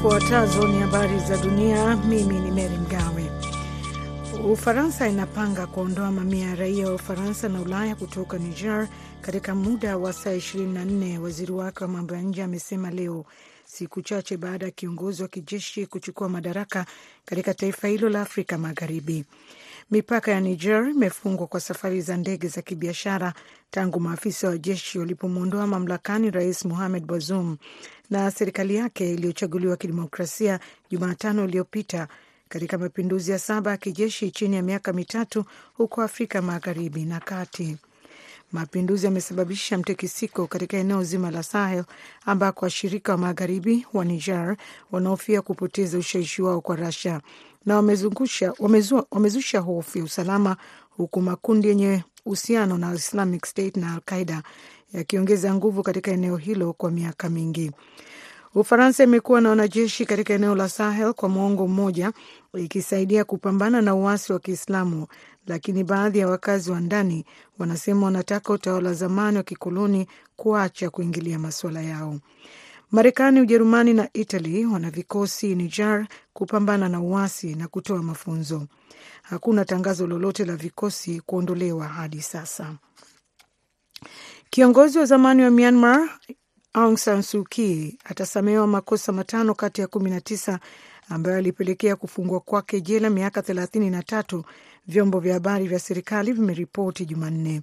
Zifuatazo ni habari za dunia. Mimi ni Meri Mgawe. Ufaransa inapanga kuondoa mamia ya raia wa Ufaransa na Ulaya kutoka Niger katika muda wa saa 24, waziri wake wa mambo ya nje amesema leo, siku chache baada ya kiongozi wa kijeshi kuchukua madaraka katika taifa hilo la Afrika Magharibi. Mipaka ya Niger imefungwa kwa safari za ndege za kibiashara tangu maafisa wa jeshi walipomwondoa mamlakani Rais Mohamed Bazoum na serikali yake iliyochaguliwa kidemokrasia Jumatano iliyopita katika mapinduzi ya saba ya kijeshi chini ya miaka mitatu huko Afrika Magharibi na Kati. Mapinduzi yamesababisha mtekisiko katika eneo zima la Sahel ambako washirika wa magharibi wa Niger wanaofia kupoteza ushawishi wao kwa Russia na wamezungusha, wamezua, wamezusha hofu ya usalama huku makundi yenye uhusiano na Islamic State na Al Qaida yakiongeza nguvu katika eneo hilo kwa miaka mingi. Ufaransa imekuwa na wanajeshi katika eneo la Sahel kwa mwongo mmoja ikisaidia kupambana na uasi wa Kiislamu, lakini baadhi ya wakazi wa ndani wanasema wanataka utawala zamani wa kikoloni kuacha kuingilia masuala yao. Marekani, Ujerumani na Italy wana vikosi Niger kupambana na uasi na kutoa mafunzo. Hakuna tangazo lolote la vikosi kuondolewa hadi sasa. Kiongozi wa zamani wa Myanmar Aung San Suu Kyi atasamehewa makosa matano kati ya kumi na tisa ambayo alipelekea kufungwa kwake jela miaka thelathini na tatu, vyombo vya habari vya serikali vimeripoti Jumanne.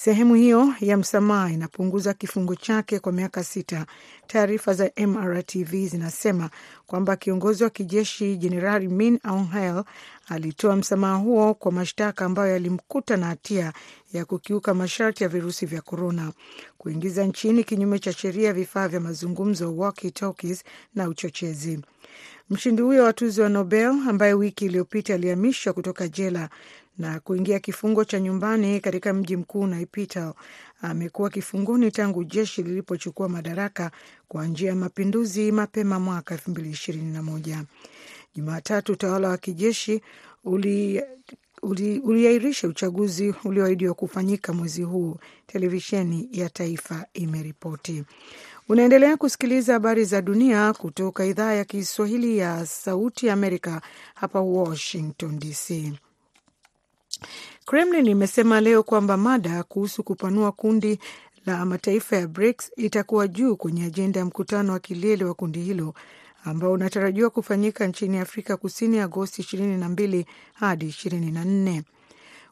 Sehemu hiyo ya msamaha inapunguza kifungo chake kwa miaka sita. Taarifa za MRTV zinasema kwamba kiongozi wa kijeshi Jenerali Min Aung Hlaing alitoa msamaha huo kwa mashtaka ambayo yalimkuta na hatia ya kukiuka masharti ya virusi vya korona, kuingiza nchini kinyume cha sheria vifaa vya mazungumzo walkie talkies na uchochezi. Mshindi huyo wa tuzo ya Nobel ambaye wiki iliyopita alihamishwa kutoka jela na kuingia kifungo cha nyumbani katika mji mkuu Naypyidaw amekuwa kifungoni tangu jeshi lilipochukua madaraka kwa njia ya mapinduzi mapema mwaka elfu mbili ishirini na moja. Jumatatu utawala wa kijeshi uli, uli uchaguzi ulioahidiwa kufanyika mwezi huu, televisheni ya taifa imeripoti. Unaendelea kusikiliza habari za dunia kutoka idhaa ya Kiswahili ya Sauti ya Amerika hapa Washington DC. Kremlin imesema leo kwamba mada kuhusu kupanua kundi la mataifa ya BRICS itakuwa juu kwenye ajenda ya mkutano wa kilele wa kundi hilo ambao unatarajiwa kufanyika nchini Afrika Kusini Agosti 22 hadi 24.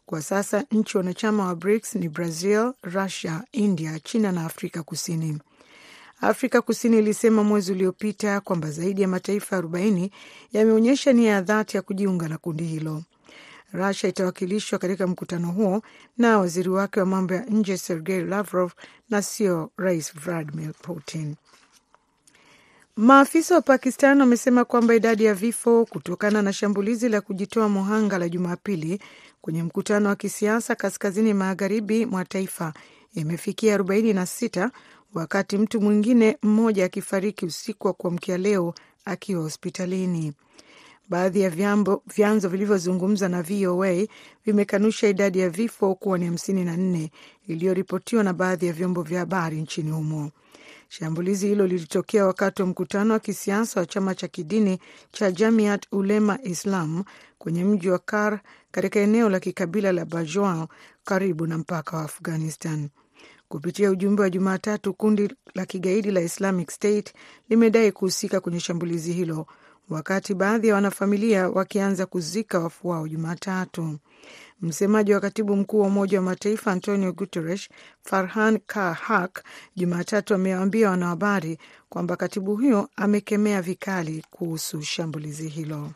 Kwa sasa nchi wanachama wa BRICS ni Brazil, Russia, India, China na Afrika Kusini. Afrika Kusini ilisema mwezi uliopita kwamba zaidi ya mataifa 40 yameonyesha nia ya dhati ya kujiunga na kundi hilo. Rusia itawakilishwa katika mkutano huo na waziri wake wa mambo ya nje Sergei Lavrov na sio Rais Vladimir Putin. Maafisa wa Pakistan wamesema kwamba idadi ya vifo kutokana na shambulizi la kujitoa muhanga la Jumapili kwenye mkutano wa kisiasa kaskazini magharibi mwa taifa imefikia 46 wakati mtu mwingine mmoja akifariki usiku wa kuamkia leo akiwa hospitalini. Baadhi ya vyambo, vyanzo vilivyozungumza na VOA vimekanusha idadi ya vifo kuwa ni hamsini na nne iliyoripotiwa na baadhi ya vyombo vya habari nchini humo. Shambulizi hilo lilitokea wakati wa mkutano wa kisiasa wa chama cha kidini cha Jamiat Ulema Islam kwenye mji wa Kar katika eneo la kikabila la Bajwal karibu na mpaka wa Afghanistan. Kupitia ujumbe wa Jumatatu, kundi la kigaidi la Islamic State limedai kuhusika kwenye shambulizi hilo wakati baadhi ya wanafamilia wakianza kuzika wafu wao Jumatatu. Msemaji wa katibu mkuu wa Umoja wa Mataifa Antonio Guterres, Farhan Kahak, Jumatatu amewaambia wanahabari kwamba katibu huyo amekemea vikali kuhusu shambulizi hilo.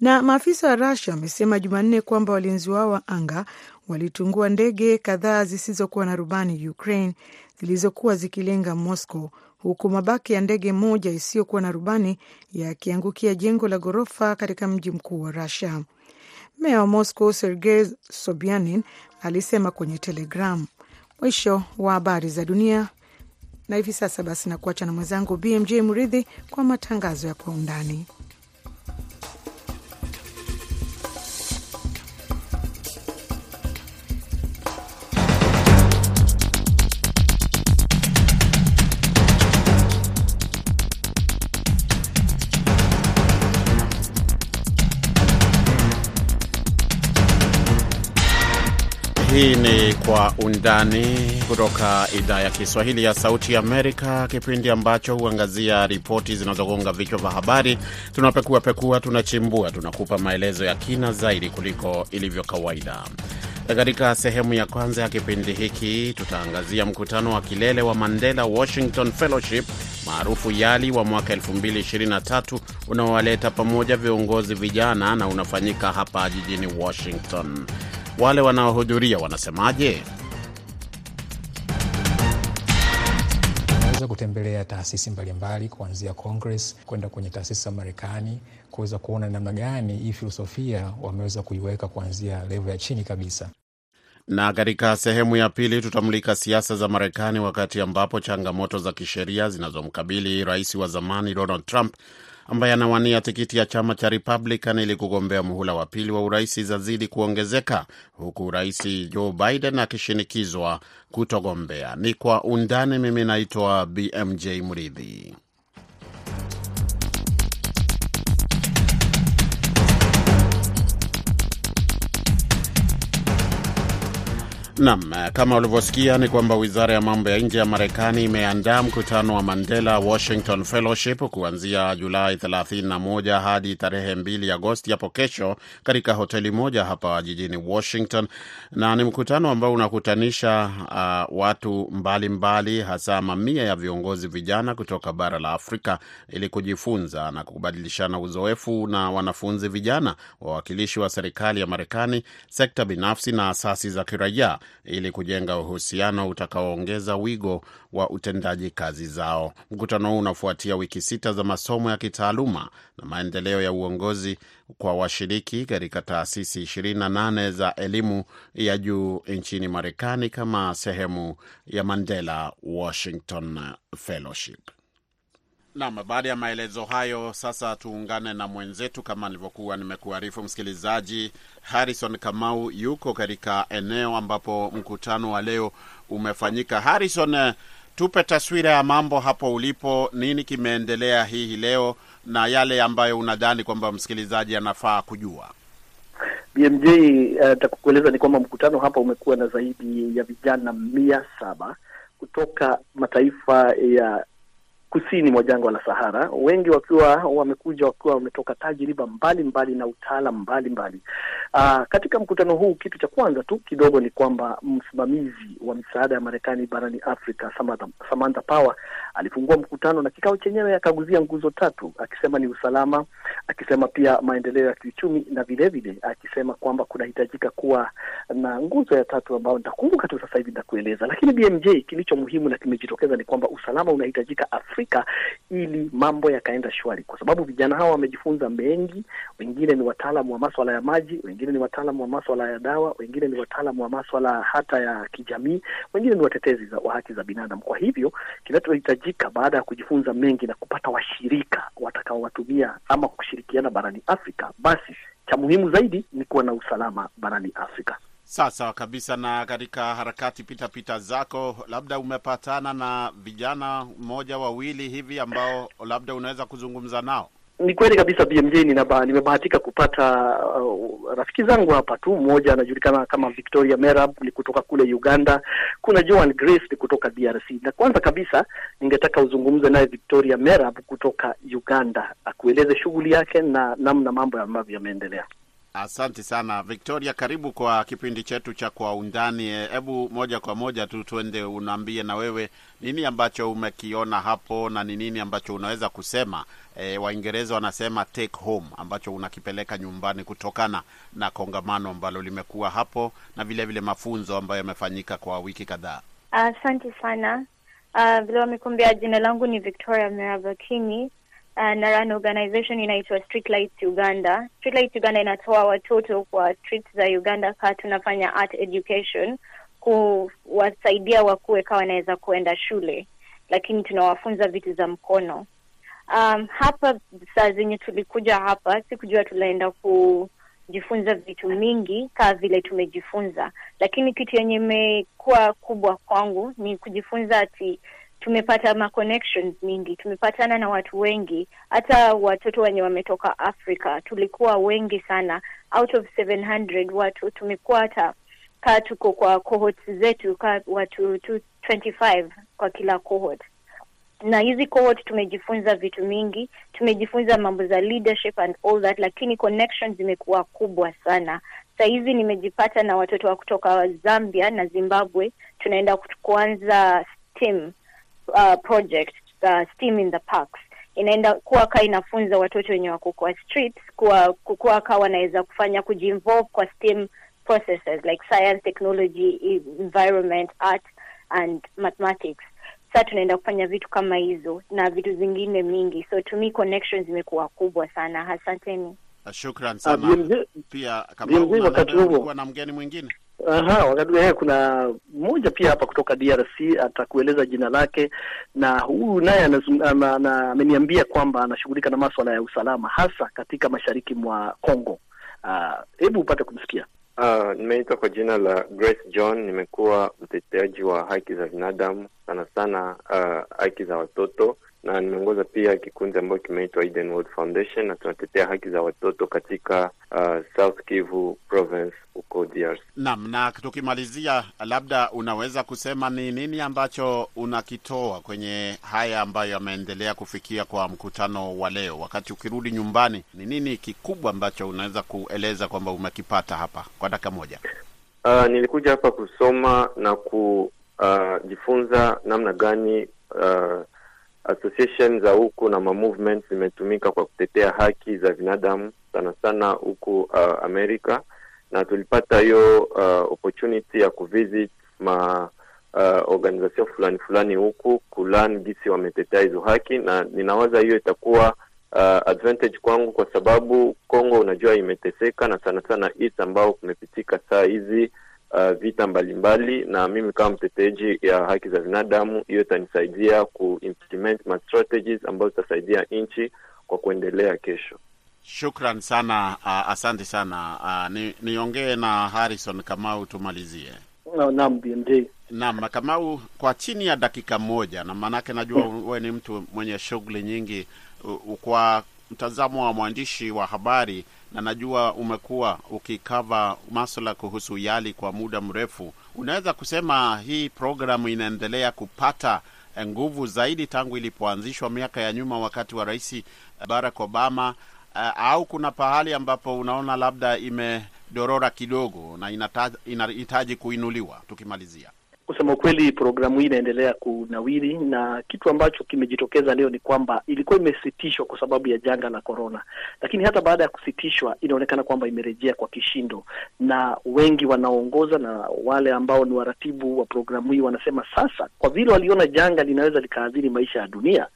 Na maafisa wa Rusia wamesema Jumanne kwamba walinzi wao wa anga walitungua ndege kadhaa zisizokuwa na rubani Ukraine zilizokuwa zikilenga Moscow huku mabaki ya ndege moja isiyokuwa na rubani yakiangukia jengo la ghorofa katika mji mkuu wa Russia. Meya wa Moscow Sergei Sobyanin alisema kwenye Telegram. Mwisho wa habari za dunia, na hivi sasa basi nakuacha na mwenzangu BMJ Mridhi kwa matangazo ya kwa undani. Kwa Undani kutoka idhaa ya Kiswahili ya Sauti Amerika, kipindi ambacho huangazia ripoti zinazogonga vichwa vya habari. Tunapekuapekua, tunachimbua, tunakupa maelezo ya kina zaidi kuliko ilivyo kawaida. Katika sehemu ya kwanza ya kipindi hiki tutaangazia mkutano wa kilele wa Mandela Washington Fellowship maarufu YALI wa mwaka 2023 unaowaleta pamoja viongozi vijana na unafanyika hapa jijini Washington. Wale wanaohudhuria wanasemaje? Naweza kutembelea taasisi mbalimbali kuanzia Congress kwenda kwenye taasisi za Marekani kuweza kuona namna gani hii filosofia wameweza kuiweka kuanzia levo ya chini kabisa. Na katika sehemu ya pili tutamulika siasa za Marekani wakati ambapo changamoto za kisheria zinazomkabili rais wa zamani Donald Trump ambaye anawania tikiti ya chama cha Republican ili kugombea muhula wa pili wa urais zazidi kuongezeka huku rais Joe Biden akishinikizwa kutogombea. Ni kwa undani. Mimi naitwa BMJ Mridhi. Nam, kama ulivyosikia ni kwamba wizara ya mambo ya nje ya Marekani imeandaa mkutano wa Mandela Washington Fellowship kuanzia Julai 31 hadi tarehe 2 Agosti hapo kesho katika hoteli moja hapa jijini Washington, na ni mkutano ambao unakutanisha uh, watu mbalimbali mbali, hasa mamia ya viongozi vijana kutoka bara la Afrika ili kujifunza na kubadilishana uzoefu na wanafunzi vijana, wawakilishi wa serikali ya Marekani, sekta binafsi na asasi za kiraia ili kujenga uhusiano utakaoongeza wigo wa utendaji kazi zao. Mkutano huu unafuatia wiki sita za masomo ya kitaaluma na maendeleo ya uongozi kwa washiriki katika taasisi 28 za elimu ya juu nchini Marekani kama sehemu ya Mandela Washington Fellowship. Nam, baada ya maelezo hayo, sasa tuungane na mwenzetu kama nilivyokuwa nimekuarifu msikilizaji. Harrison Kamau yuko katika eneo ambapo mkutano wa leo umefanyika. Harrison, tupe taswira ya mambo hapo ulipo, nini kimeendelea hii leo na yale ambayo unadhani kwamba msikilizaji anafaa kujua. BMJ, nitakueleza uh, ni kwamba mkutano hapa umekuwa na zaidi ya vijana mia saba kutoka mataifa ya kusini mwa jangwa la Sahara, wengi wakiwa wamekuja wakiwa wametoka tajriba mbalimbali na utaalam mbalimbali. Uh, katika mkutano huu kitu cha kwanza tu kidogo ni kwamba msimamizi wa misaada ya Marekani barani Afrika Samantha, Samantha Power alifungua mkutano na kikao chenyewe akaguzia nguzo tatu, akisema ni usalama, akisema pia maendeleo ya kiuchumi na vilevile vile akisema kwamba kunahitajika kuwa na nguzo ya tatu ambayo nitakumbuka tu sasa hivi nitakueleza, lakini BMJ, kilicho muhimu na kimejitokeza ni kwamba usalama unahitajika Afrika ili mambo yakaenda shwari, kwa sababu vijana hawa wamejifunza mengi. Wengine ni wataalamu wa maswala ya maji, wengine ni wataalamu wa maswala ya dawa, wengine ni wataalamu wa maswala hata ya kijamii, wengine ni watetezi wa haki za binadamu. Kwa hivyo kinachohitajika baada ya kujifunza mengi na kupata washirika watakaowatumia ama kushirikiana barani Afrika, basi cha muhimu zaidi ni kuwa na usalama barani Afrika. Sawa kabisa. Na katika harakati pitapita pita zako, labda umepatana na vijana mmoja wawili hivi ambao labda unaweza kuzungumza nao? Ni kweli kabisa BMJ, nimebahatika kupata uh, rafiki zangu hapa tu. Mmoja anajulikana kama Victoria Merab, ni kutoka kule Uganda. Kuna Joan Grace ni kutoka DRC, na kwanza kabisa ningetaka uzungumze naye Victoria Merab kutoka Uganda, akueleze shughuli yake na namna mambo ambavyo yameendelea. Asante sana Victoria, karibu kwa kipindi chetu cha Kwa Undani. Hebu moja kwa moja tu tuende, unaambie na wewe nini ambacho umekiona hapo na ni nini ambacho unaweza kusema. E, Waingereza wanasema take home, ambacho unakipeleka nyumbani kutokana na kongamano ambalo limekuwa hapo na vilevile vile mafunzo ambayo yamefanyika kwa wiki kadhaa. Asante uh, sana uh, vile wamekuambia, jina langu ni Victoria Merabakini. Uh, na run organization inaitwa Streetlights Uganda. Streetlights Uganda inatoa watoto kwa streets za Uganda kaa tunafanya art education, kuwasaidia wakuwe kaa wanaweza kuenda shule, lakini tunawafunza vitu za mkono. Um, hapa saa zenye tulikuja hapa sikujua tunaenda kujifunza vitu mingi kaa vile tumejifunza, lakini kitu yenye imekuwa kubwa kwangu ni kujifunza ati tumepata ma connections mingi, tumepatana na watu wengi, hata watoto wenye wametoka Afrika tulikuwa wengi sana, out of 700 watu tumekuwa hata kaa tuko kwa cohorts zetu kaa watu 25 kwa kila cohort. Na hizi cohort tumejifunza vitu mingi tumejifunza mambo za leadership and all that lakini connections zimekuwa kubwa sana. Sahizi nimejipata na watoto wa kutoka zambia na zimbabwe tunaenda kuanza steam uh, project uh, steam in the parks. Inaenda kuwa kaa inafunza watoto wenye wako kwa streets kuwa kuwa kaa wanaweza kufanya kujiinvolve kwa steam processes like science technology environment art and mathematics. Sa tunaenda kufanya vitu kama hizo na vitu zingine mingi. So to me connections zimekuwa kubwa sana. Asanteni. Shukran Ah, sana. Pia kama wakati huo. na mgeni mwingine Aha, wakati wewe kuna mmoja pia hapa kutoka DRC atakueleza jina lake, na huyu naye ameniambia kwamba anashughulika na maswala ya usalama hasa katika mashariki mwa Kongo. Hebu Hebu upate kumsikia. Uh, nimeitwa kwa jina la Grace John. Nimekuwa mteteaji wa haki za binadamu sana sana uh, haki za watoto na nimeongoza pia kikundi ambayo kimeitwa Eden World Foundation na tunatetea haki za watoto katika uh, South Kivu province huko DRC. Naam, na tukimalizia, labda unaweza kusema ni nini ambacho unakitoa kwenye haya ambayo yameendelea kufikia kwa mkutano wa leo? Wakati ukirudi nyumbani, ni nini kikubwa ambacho unaweza kueleza kwamba umekipata hapa kwa dakika moja? Uh, nilikuja hapa kusoma na kujifunza namna gani uh, association za huku na ma zimetumika kwa kutetea haki za binadamu sana sana huku uh, Amerika, na tulipata hiyo uh, opportunity ya kuvisit ma uh, organization fulani fulani huku kulan gisi wametetea hizo haki, na ninawaza hiyo itakuwa uh, advantage kwangu kwa sababu Kongo unajua imeteseka na sana sana East ambao kumepitika saa hizi uh, vita mbalimbali, na mimi kama mteteji ya haki za binadamu, hiyo itanisaidia kuimplement ma strategies ambazo zitasaidia nchi kwa kuendelea kesho. Shukran sana uh, asante sana uh, ni, niongee na Harrison Kamau tumalizie. Na- Naam, BMJ. Naam, Kamau, kwa chini ya dakika moja, na maanake najua wewe ni mtu mwenye shughuli nyingi, u- u- kwa mtazamo wa mwandishi wa habari, na najua umekuwa ukikava maswala kuhusu YALI kwa muda mrefu, unaweza kusema hii programu inaendelea kupata eh, nguvu zaidi tangu ilipoanzishwa miaka ya nyuma wakati wa Rais Barack Obama, eh, au kuna pahali ambapo unaona labda imedorora kidogo na inahitaji kuinuliwa? Tukimalizia. Kusema ukweli, programu hii inaendelea kunawiri, na kitu ambacho kimejitokeza leo ni kwamba ilikuwa imesitishwa kwa sababu ya janga la korona, lakini hata baada ya kusitishwa inaonekana kwamba imerejea kwa kishindo, na wengi wanaoongoza na wale ambao ni waratibu wa programu hii wanasema sasa, kwa vile waliona janga linaweza likaathiri maisha ya dunia,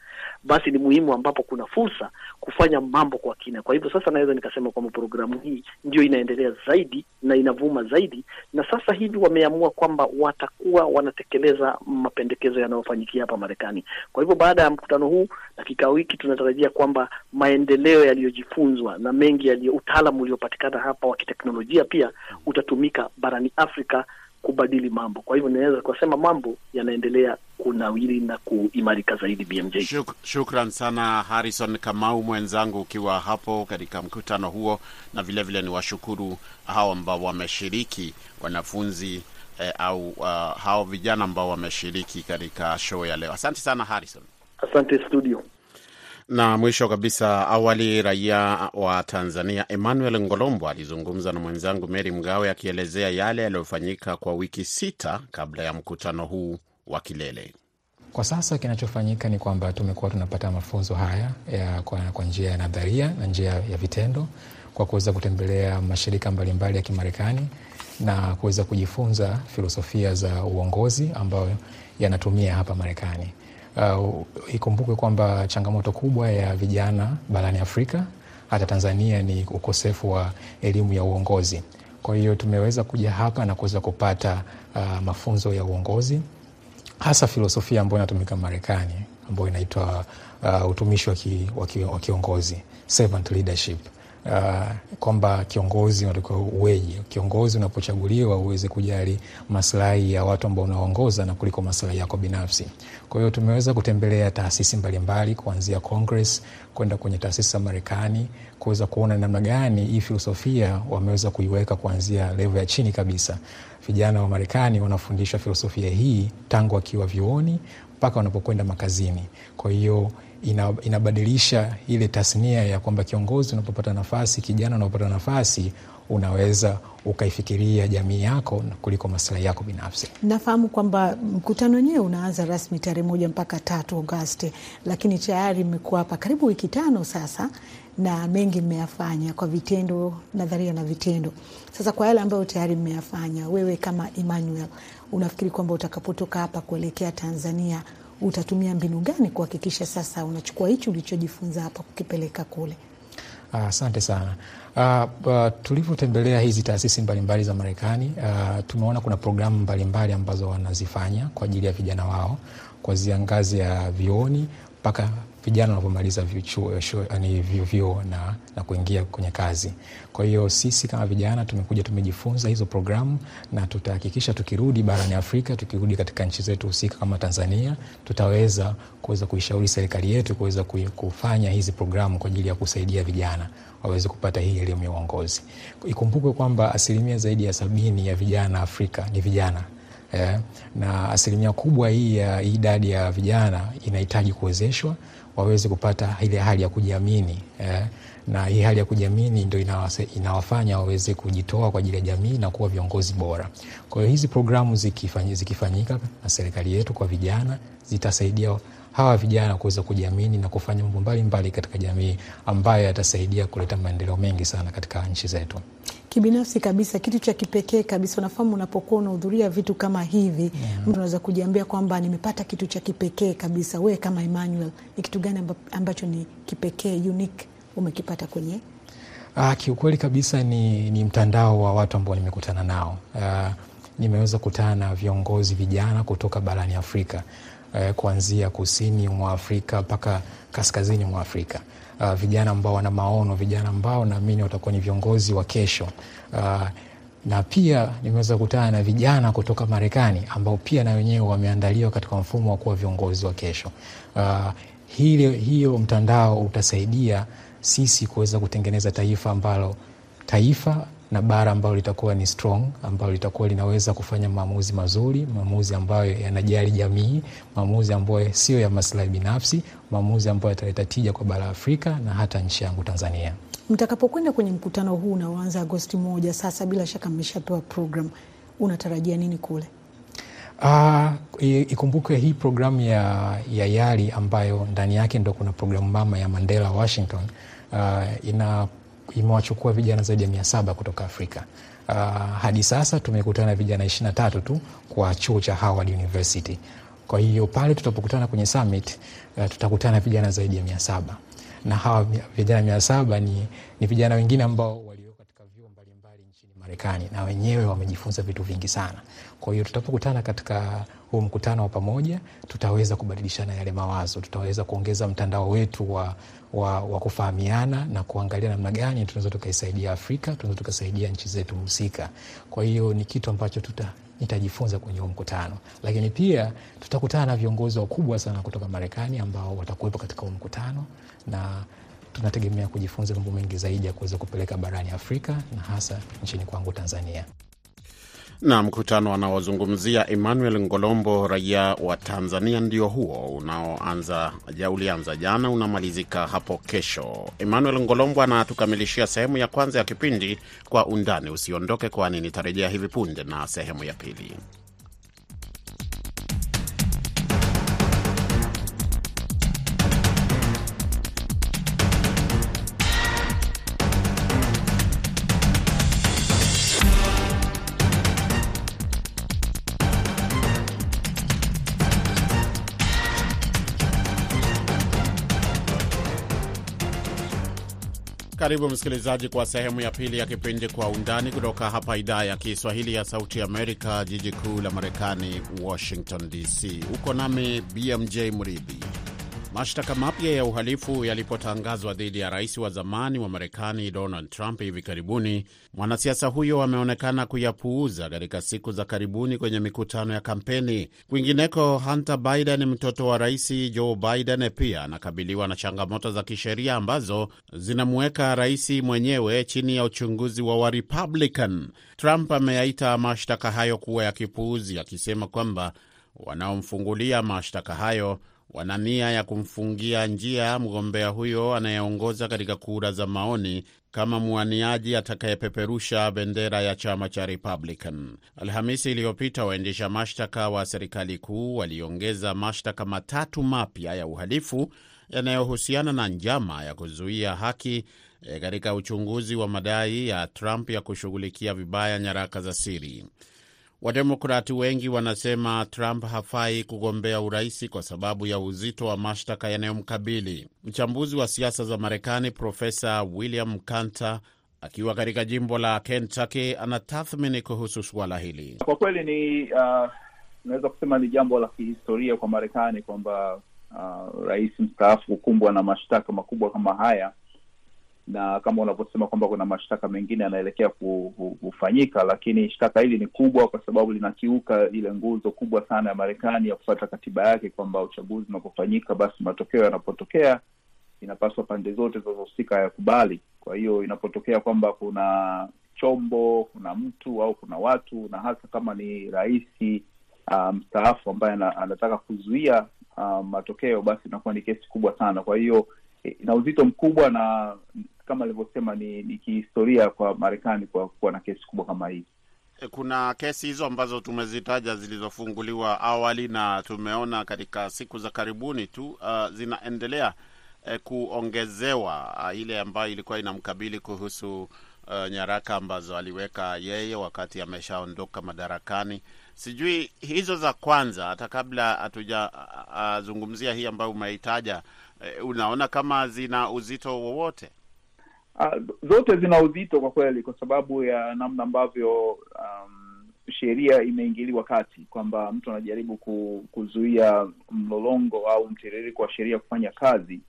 basi ni muhimu ambapo kuna fursa kufanya mambo kwa kina. Kwa hivyo sasa naweza nikasema kwamba programu hii ndio inaendelea zaidi na inavuma zaidi, na sasa hivi wameamua kwamba watakuwa wanatekeleza mapendekezo yanayofanyikia hapa Marekani. Kwa hivyo baada ya mkutano huu na kikao hiki, tunatarajia kwamba maendeleo yaliyojifunzwa na mengi yaliyo utaalamu uliopatikana hapa wa kiteknolojia pia utatumika barani Afrika kubadili mambo. Kwa hivyo ninaweza kusema mambo yanaendelea kunawiri na kuimarika zaidi. BMJ. Shuk, shukran sana Harrison Kamau mwenzangu, ukiwa hapo katika mkutano huo, na vilevile vile ni washukuru hao ambao wameshiriki wanafunzi eh, au uh, hao vijana ambao wameshiriki katika show ya leo. Asante sana Harrison. Asante studio. Na mwisho kabisa, awali raia wa Tanzania Emmanuel Ngolombo alizungumza na mwenzangu Mary Mgawe akielezea yale yaliyofanyika kwa wiki sita kabla ya mkutano huu wa kilele. Kwa sasa kinachofanyika ni kwamba tumekuwa tunapata mafunzo haya ya kwa, kwa njia ya nadharia na njia ya vitendo kwa kuweza kutembelea mashirika mbalimbali ya Kimarekani na kuweza kujifunza filosofia za uongozi ambayo yanatumia hapa Marekani. Uh, ikumbukwe kwamba changamoto kubwa ya vijana barani Afrika hata Tanzania ni ukosefu wa elimu ya uongozi. Kwa hiyo tumeweza kuja hapa na kuweza kupata uh, mafunzo ya uongozi hasa filosofia ambayo inatumika Marekani ambayo inaitwa uh, utumishi wa kiongozi servant leadership. Uh, kwamba kiongozi unatakiwa uweje. Kiongozi unapochaguliwa uweze kujali maslahi ya watu ambao unaongoza na kuliko maslahi yako binafsi. Kwa hiyo tumeweza kutembelea taasisi mbalimbali kuanzia Congress kwenda kwenye taasisi za Marekani kuweza kuona namna gani hii filosofia wameweza kuiweka kuanzia levo ya chini kabisa. Vijana wa Marekani wanafundishwa filosofia hii tangu wakiwa vyuoni mpaka wanapokwenda makazini. Kwa hiyo ina, inabadilisha ile tasnia ya kwamba kiongozi unapopata nafasi, kijana unapopata nafasi, unaweza ukaifikiria jamii yako kuliko maslahi yako binafsi. Nafahamu kwamba mkutano wenyewe unaanza rasmi tarehe moja mpaka tatu Agosti, lakini tayari mmekuwa hapa karibu wiki tano sasa na mengi mmeyafanya kwa vitendo, nadharia na vitendo. Sasa kwa yale ambayo tayari mmeyafanya, wewe kama Emmanuel, unafikiri kwamba utakapotoka hapa kuelekea Tanzania utatumia mbinu gani kuhakikisha sasa unachukua hichi ulichojifunza hapa kukipeleka kule? Asante uh, sana uh, uh, tulivyotembelea hizi taasisi mbalimbali za Marekani uh, tumeona kuna programu mbalimbali ambazo wanazifanya kwa ajili ya vijana wao kuanzia ngazi ya vioni mpaka vijana wanapomaliza vyuo na, na kuingia kwenye kazi. Kwa hiyo sisi kama vijana tumekuja tumejifunza hizo programu, na tutahakikisha tukirudi barani Afrika, tukirudi katika nchi zetu husika kama Tanzania, tutaweza kuweza kuishauri serikali yetu kuweza kufanya hizi programu kwa ajili ya kusaidia vijana waweze kupata hii elimu ya uongozi. Ikumbukwe kwamba asilimia zaidi ya sabini ya vijana Afrika ni vijana yeah, na asilimia kubwa hii ya idadi ya vijana inahitaji kuwezeshwa waweze kupata ile hali ya kujiamini eh, na hii hali ya kujiamini ndio inawafanya waweze kujitoa kwa ajili ya jamii na kuwa viongozi bora. Kwa hiyo hizi programu zikifanyika, zikifanyika na serikali yetu kwa vijana zitasaidia hawa vijana kuweza kujiamini na kufanya mambo mbalimbali katika jamii ambayo yatasaidia kuleta maendeleo mengi sana katika nchi zetu. Kibinafsi kabisa, kitu cha kipekee kabisa, unafahamu, unapokuwa unahudhuria vitu kama hivi yeah, mtu anaweza kujiambia kwamba nimepata kitu cha kipekee kabisa. Wewe kama Emmanuel, ni kitu gani ambacho ni kipekee unique umekipata kwenye? Ah, kiukweli kabisa ni, ni mtandao wa watu ambao nimekutana nao. Ah, nimeweza kutana na viongozi vijana kutoka barani Afrika eh, kuanzia kusini mwa Afrika mpaka kaskazini mwa Afrika. Uh, vijana ambao wana maono, vijana ambao naamini watakuwa ni viongozi wa kesho. Uh, na pia nimeweza kukutana na vijana kutoka Marekani ambao pia na wenyewe wameandaliwa katika mfumo wa kuwa viongozi wa kesho. Uh, hiyo, hiyo mtandao utasaidia sisi kuweza kutengeneza taifa ambalo taifa na bara ambalo litakuwa ni strong, ambalo litakuwa linaweza kufanya maamuzi mazuri, maamuzi ambayo yanajali jamii, maamuzi ambayo sio ya maslahi binafsi, maamuzi ambayo yataleta tija kwa bara la Afrika na hata nchi yangu Tanzania. Mtakapokwenda kwenye mkutano huu unaoanza Agosti moja, sasa bila shaka mmeshapewa program, unatarajia nini kule? Uh, ikumbukwe hii programu ya, ya YALI ambayo ndani yake ndo kuna programu mama ya Mandela Washington uh, ina imewachukua vijana zaidi ya mia saba kutoka Afrika. Uh, hadi sasa tumekutana na vijana ishirini na tatu tu kwa chuo cha Howard University. Kwa hiyo pale tutapokutana kwenye summit uh, tutakutana na vijana zaidi ya mia saba na hawa vijana mia saba ni, ni vijana wengine ambao walio katika vyuo mbalimbali nchini Marekani na wenyewe wamejifunza vitu vingi sana. Kwa hiyo tutapokutana katika huu mkutano wa pamoja, tutaweza kubadilishana yale mawazo, tutaweza kuongeza mtandao wetu wa, wa, wa kufahamiana na kuangalia namna gani tunaweza tukaisaidia Afrika, tunaweza tukasaidia nchi zetu husika. Kwa hiyo ni kitu ambacho tuta nitajifunza kwenye huu mkutano, lakini pia tutakutana na viongozi wakubwa sana kutoka Marekani ambao watakuwepo katika huu mkutano na tunategemea kujifunza mambo mengi zaidi ya kuweza kupeleka barani Afrika na hasa nchini kwangu Tanzania. Na mkutano anaozungumzia Emmanuel Ngolombo, raia wa Tanzania, ndio huo unaoanza ulianza jana, unamalizika hapo kesho. Emmanuel Ngolombo anatukamilishia sehemu ya kwanza ya kipindi Kwa Undani. Usiondoke, kwani nitarejea hivi punde na sehemu ya pili. Karibu msikilizaji, kwa sehemu ya pili ya kipindi Kwa Undani kutoka hapa idhaa ya Kiswahili ya Sauti Amerika, jiji kuu la Marekani, Washington DC. Uko nami BMJ Mridhi. Mashtaka mapya ya uhalifu yalipotangazwa dhidi ya rais wa zamani wa Marekani Donald Trump hivi karibuni, mwanasiasa huyo ameonekana kuyapuuza katika siku za karibuni kwenye mikutano ya kampeni. Kwingineko, Hunter Biden, mtoto wa rais Joe Biden, pia anakabiliwa na changamoto za kisheria ambazo zinamuweka rais mwenyewe chini ya uchunguzi wa Warepublican. Trump ameyaita mashtaka hayo kuwa ya kipuuzi, akisema kwamba wanaomfungulia mashtaka hayo wana nia ya kumfungia njia mgombea huyo anayeongoza katika kura za maoni kama mwaniaji atakayepeperusha bendera ya chama cha Republican. Alhamisi iliyopita waendesha mashtaka wa serikali kuu waliongeza mashtaka matatu mapya ya uhalifu yanayohusiana na njama ya kuzuia haki katika uchunguzi wa madai ya Trump ya kushughulikia vibaya nyaraka za siri. Wademokrati wengi wanasema Trump hafai kugombea uraisi kwa sababu ya uzito wa mashtaka yanayomkabili. Mchambuzi wa siasa za Marekani Profesa William Kanta akiwa katika jimbo la Kentucky anatathmini kuhusu suala hili. Kwa kweli ni uh, kusema ni jambo la kihistoria kwa Marekani kwamba uh, rais mstaafu kukumbwa na mashtaka makubwa kama haya na kama unavyosema kwamba kuna mashtaka mengine yanaelekea kufanyika, lakini shtaka hili ni kubwa kwa sababu linakiuka ile nguzo kubwa sana ya Marekani ya kufuata katiba yake, kwamba uchaguzi unapofanyika, basi matokeo yanapotokea, inapaswa pande zote zinazohusika yakubali. Kwa hiyo inapotokea kwamba kuna chombo, kuna mtu au kuna watu, na hasa kama ni rais mstaafu um, ambaye anataka kuzuia um, matokeo, basi inakuwa ni kesi kubwa sana. Kwa hiyo ina uzito mkubwa na kama alivyosema ni, ni kihistoria kwa Marekani kwa kuwa na kesi kubwa kama hii. Kuna kesi hizo ambazo tumezitaja zilizofunguliwa awali na tumeona katika siku za karibuni tu uh, zinaendelea uh, kuongezewa uh, ile ambayo ilikuwa inamkabili kuhusu uh, nyaraka ambazo aliweka yeye wakati ameshaondoka madarakani. Sijui hizo za kwanza, hata kabla hatujazungumzia uh, hii ambayo umeitaja uh, unaona kama zina uzito wowote? Uh, zote zina uzito kwa kweli, kwa sababu ya namna ambavyo um, sheria imeingiliwa kati, kwamba mtu anajaribu kuzuia mlolongo au mtiririko wa sheria kufanya kazi,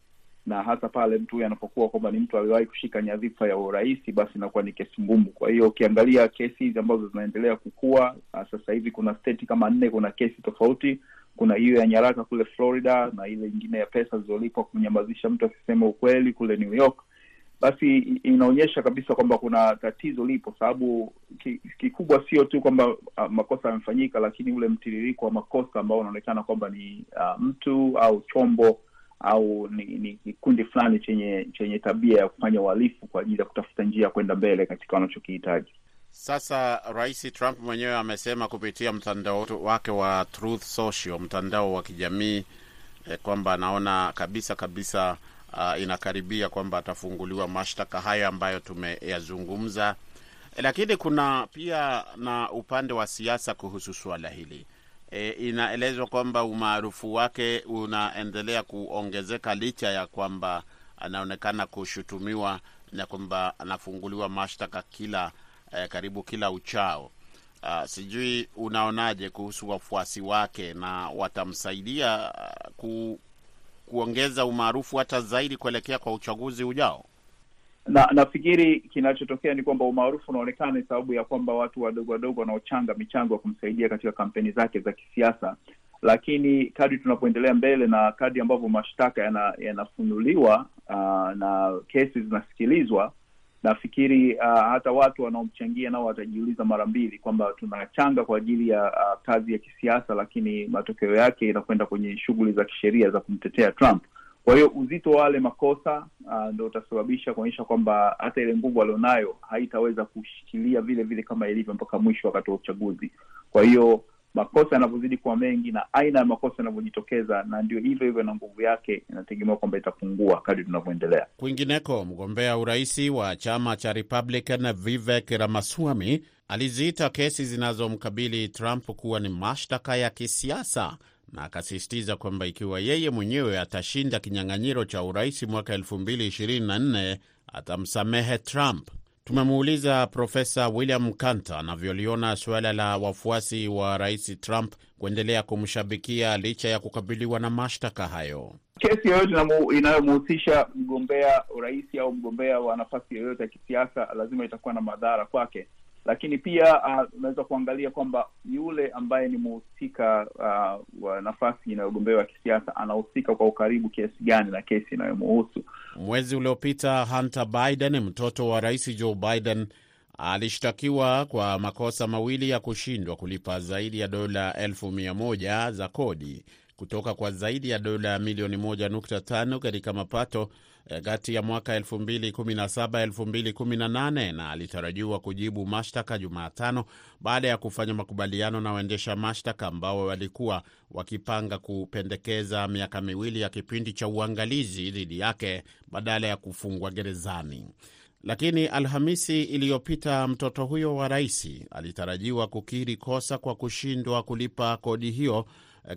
na hasa pale mtu huyu anapokuwa kwamba ni mtu aliwahi kushika nyadhifa ya urais, basi inakuwa ni kesi ngumu. Kwa hiyo ukiangalia kesi hizi ambazo zinaendelea kukua uh, sasa hivi kuna state kama nne, kuna kesi tofauti. Kuna hiyo ya nyaraka kule Florida na ile ingine ya pesa zilizolipwa kumnyamazisha mtu asisema ukweli kule New York basi inaonyesha kabisa kwamba kuna tatizo lipo, sababu kikubwa sio tu kwamba uh, makosa yamefanyika, lakini ule mtiririko wa makosa ambao unaonekana kwamba ni uh, mtu au chombo au ni, ni kikundi fulani chenye chenye tabia ya kufanya uhalifu kwa ajili ya kutafuta njia ya kwenda mbele katika wanachokihitaji. Sasa Rais Trump mwenyewe amesema kupitia mtandao wake wa Truth Social, mtandao wa kijamii eh, kwamba anaona kabisa kabisa Uh, inakaribia kwamba atafunguliwa mashtaka haya ambayo tumeyazungumza, lakini kuna pia na upande wa siasa kuhusu suala hili. E, inaelezwa kwamba umaarufu wake unaendelea kuongezeka licha ya kwamba anaonekana kushutumiwa na kwamba anafunguliwa mashtaka kila eh, karibu kila uchao. Uh, sijui unaonaje kuhusu wafuasi wake na watamsaidia uh, ku kuongeza umaarufu hata zaidi kuelekea kwa uchaguzi ujao? Na nafikiri kinachotokea ni kwamba umaarufu unaonekana ni sababu ya kwamba watu wadogo wadogo wanaochanga michango ya kumsaidia katika kampeni zake za kisiasa, lakini kadri tunapoendelea mbele na kadri ambavyo mashtaka yanafunuliwa yana uh, na kesi zinasikilizwa, nafikiri uh, hata watu wanaomchangia nao watajiuliza mara mbili kwamba tunachanga kwa ajili ya uh, kazi ya kisiasa, lakini matokeo yake inakwenda kwenye shughuli za kisheria za kumtetea Trump. Kwa hiyo uzito wa wale makosa uh, ndo utasababisha kuonyesha kwamba hata ile nguvu alionayo haitaweza kushikilia vile vile kama ilivyo mpaka mwisho wakati wa uchaguzi. Kwa hiyo makosa yanavyozidi kuwa mengi na aina ya makosa yanavyojitokeza, na ndio hivyo hivyo, na nguvu yake inategemewa kwamba itapungua kadri tunavyoendelea. Kwingineko, mgombea uraisi wa chama cha Republican Vivek Ramaswamy aliziita kesi zinazomkabili Trump kuwa ni mashtaka ya kisiasa na akasisitiza kwamba ikiwa yeye mwenyewe atashinda kinyang'anyiro cha urais mwaka 2024 atamsamehe Trump. Tumemuuliza Profesa William Kanta anavyoliona suala la wafuasi wa rais Trump kuendelea kumshabikia licha ya kukabiliwa na mashtaka hayo. kesi yoyote inayomhusisha mgombea urais au mgombea wa nafasi yoyote ya kisiasa lazima itakuwa na madhara kwake, lakini pia unaweza uh, kuangalia kwamba yule ambaye ni mhusika uh, wa nafasi inayogombewa kisiasa anahusika kwa ukaribu kiasi gani na kesi inayomuhusu. Mwezi uliopita Hunter Biden, mtoto wa rais Joe Biden, alishtakiwa kwa makosa mawili ya kushindwa kulipa zaidi ya dola elfu mia moja za kodi kutoka kwa zaidi ya dola milioni 1.5 katika mapato kati ya mwaka 2017 2018, na alitarajiwa kujibu mashtaka Jumatano baada ya kufanya makubaliano na waendesha mashtaka ambao walikuwa wakipanga kupendekeza miaka miwili ya kipindi cha uangalizi dhidi yake badala ya kufungwa gerezani. Lakini Alhamisi iliyopita mtoto huyo wa rais alitarajiwa kukiri kosa kwa kushindwa kulipa kodi hiyo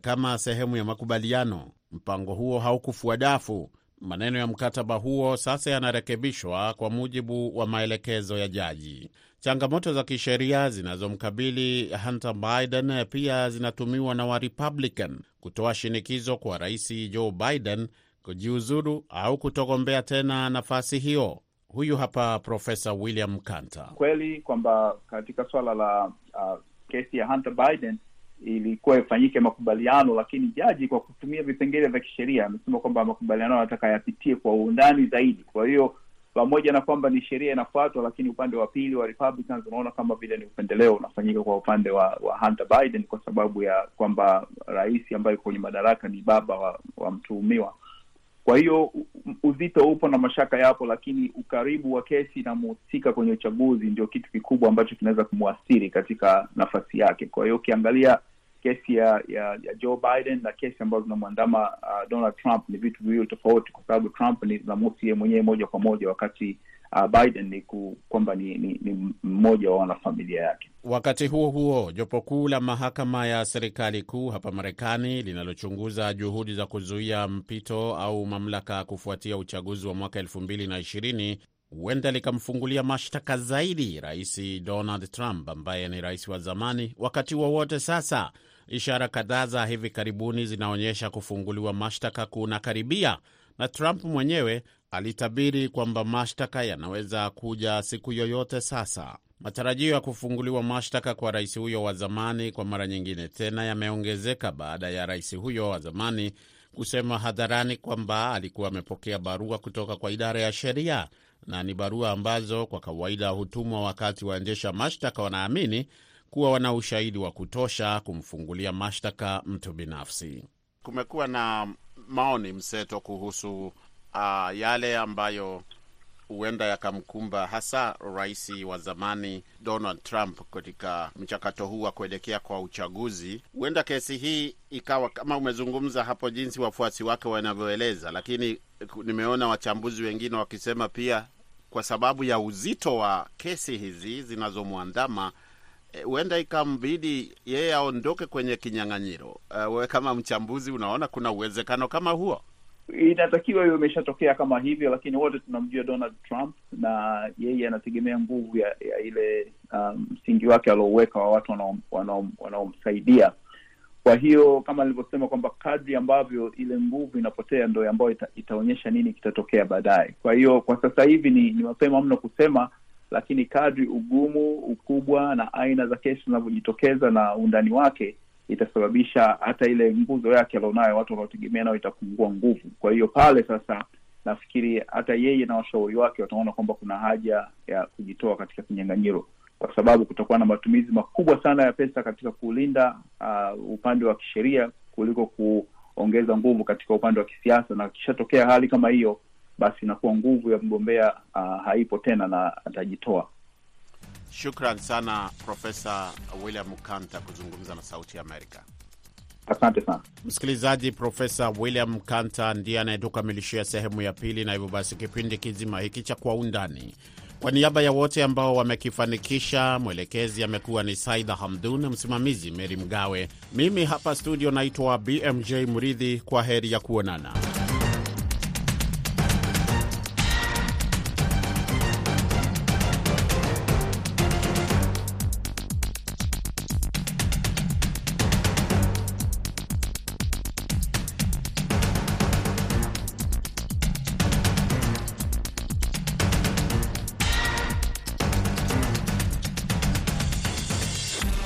kama sehemu ya makubaliano. Mpango huo haukufua dafu. Maneno ya mkataba huo sasa yanarekebishwa kwa mujibu wa maelekezo ya jaji. Changamoto za kisheria zinazomkabili Hunter Biden pia zinatumiwa na Warepublican kutoa shinikizo kwa rais Joe Biden kujiuzuru au kutogombea tena nafasi hiyo. Huyu hapa Profesa William Kanta. Kweli kwamba katika swala la uh, kesi ya Hunter Biden ilikuwa ifanyike makubaliano, lakini jaji kwa kutumia vipengele vya kisheria amesema kwamba makubaliano anataka yapitie kwa undani zaidi. Kwa hiyo pamoja na kwamba ni sheria inafuatwa, lakini upande wa pili wa Republicans unaona kama vile ni upendeleo unafanyika kwa upande wa, wa Hunter Biden kwa sababu ya kwamba rais ambaye kwenye madaraka ni baba wa, wa mtuhumiwa. Kwa hiyo uzito upo na mashaka yapo, lakini ukaribu wa kesi na mhusika kwenye uchaguzi ndio kitu kikubwa ambacho kinaweza kumwathiri katika nafasi yake. Kwa hiyo ukiangalia kesi ya, ya ya Joe Biden na kesi ambazo zinamwandama uh, Donald Trump ni vitu viwili tofauti, kwa sababu Trump ni zinamhusu yeye mwenyewe moja kwa moja, wakati uh, Biden ni kwamba ni, ni, ni mmoja wa wanafamilia yake. Wakati huo huo, jopo kuu la mahakama ya serikali kuu hapa Marekani linalochunguza juhudi za kuzuia mpito au mamlaka kufuatia uchaguzi wa mwaka elfu mbili na ishirini huenda likamfungulia mashtaka zaidi rais Donald Trump ambaye ni rais wa zamani wakati wowote wa sasa. Ishara kadhaa za hivi karibuni zinaonyesha kufunguliwa mashtaka kunakaribia, na Trump mwenyewe alitabiri kwamba mashtaka yanaweza kuja siku yoyote sasa. Matarajio ya kufunguliwa mashtaka kwa rais huyo wa zamani kwa mara nyingine tena yameongezeka baada ya rais huyo wa zamani kusema hadharani kwamba alikuwa amepokea barua kutoka kwa idara ya sheria na ni barua ambazo kwa kawaida hutumwa wakati waendesha mashtaka wanaamini kuwa wana ushahidi wa kutosha kumfungulia mashtaka mtu binafsi. Kumekuwa na maoni mseto kuhusu uh, yale ambayo huenda yakamkumba hasa rais wa zamani Donald Trump katika mchakato huu wa kuelekea kwa uchaguzi. Huenda kesi hii ikawa kama umezungumza hapo, jinsi wafuasi wake wanavyoeleza, lakini nimeona wachambuzi wengine wakisema pia kwa sababu ya uzito wa kesi hizi zinazomwandama huenda e, ikambidi yeye aondoke kwenye kinyang'anyiro. Wewe kama mchambuzi unaona kuna uwezekano kama huo? Inatakiwa hiyo imeshatokea kama hivyo, lakini wote tunamjua Donald Trump na yeye anategemea nguvu ya, ya ile msingi um, wake aliouweka wa watu wanaomsaidia. Kwa hiyo kama nilivyosema kwamba kadri ambavyo ile nguvu inapotea ndo ambayo ita, itaonyesha nini kitatokea baadaye. Kwa hiyo kwa sasa hivi ni, ni mapema mno kusema, lakini kadri ugumu, ukubwa na aina za kesi zinavyojitokeza na undani wake itasababisha hata ile nguzo yake alionayo watu wanaotegemea nayo itapungua nguvu. Kwa hiyo pale sasa nafikiri hata yeye na washauri wake wataona kwamba kuna haja ya kujitoa katika kinyang'anyiro, kwa sababu kutakuwa na matumizi makubwa sana ya pesa katika kulinda uh, upande wa kisheria kuliko kuongeza nguvu katika upande wa kisiasa, na kishatokea hali kama hiyo, basi inakuwa nguvu ya mgombea uh, haipo tena na atajitoa. Shukran sana Profesa William Kanta kuzungumza na Sauti ya Amerika. Asante sana msikilizaji. Profesa William Kanta ndiye anayetukamilishia sehemu ya pili, na hivyo basi kipindi kizima hiki cha Kwa Undani, kwa niaba ya wote ambao wamekifanikisha, mwelekezi amekuwa ni Saida Hamdun, msimamizi Meri Mgawe, mimi hapa studio naitwa BMJ Mridhi. Kwa heri ya kuonana.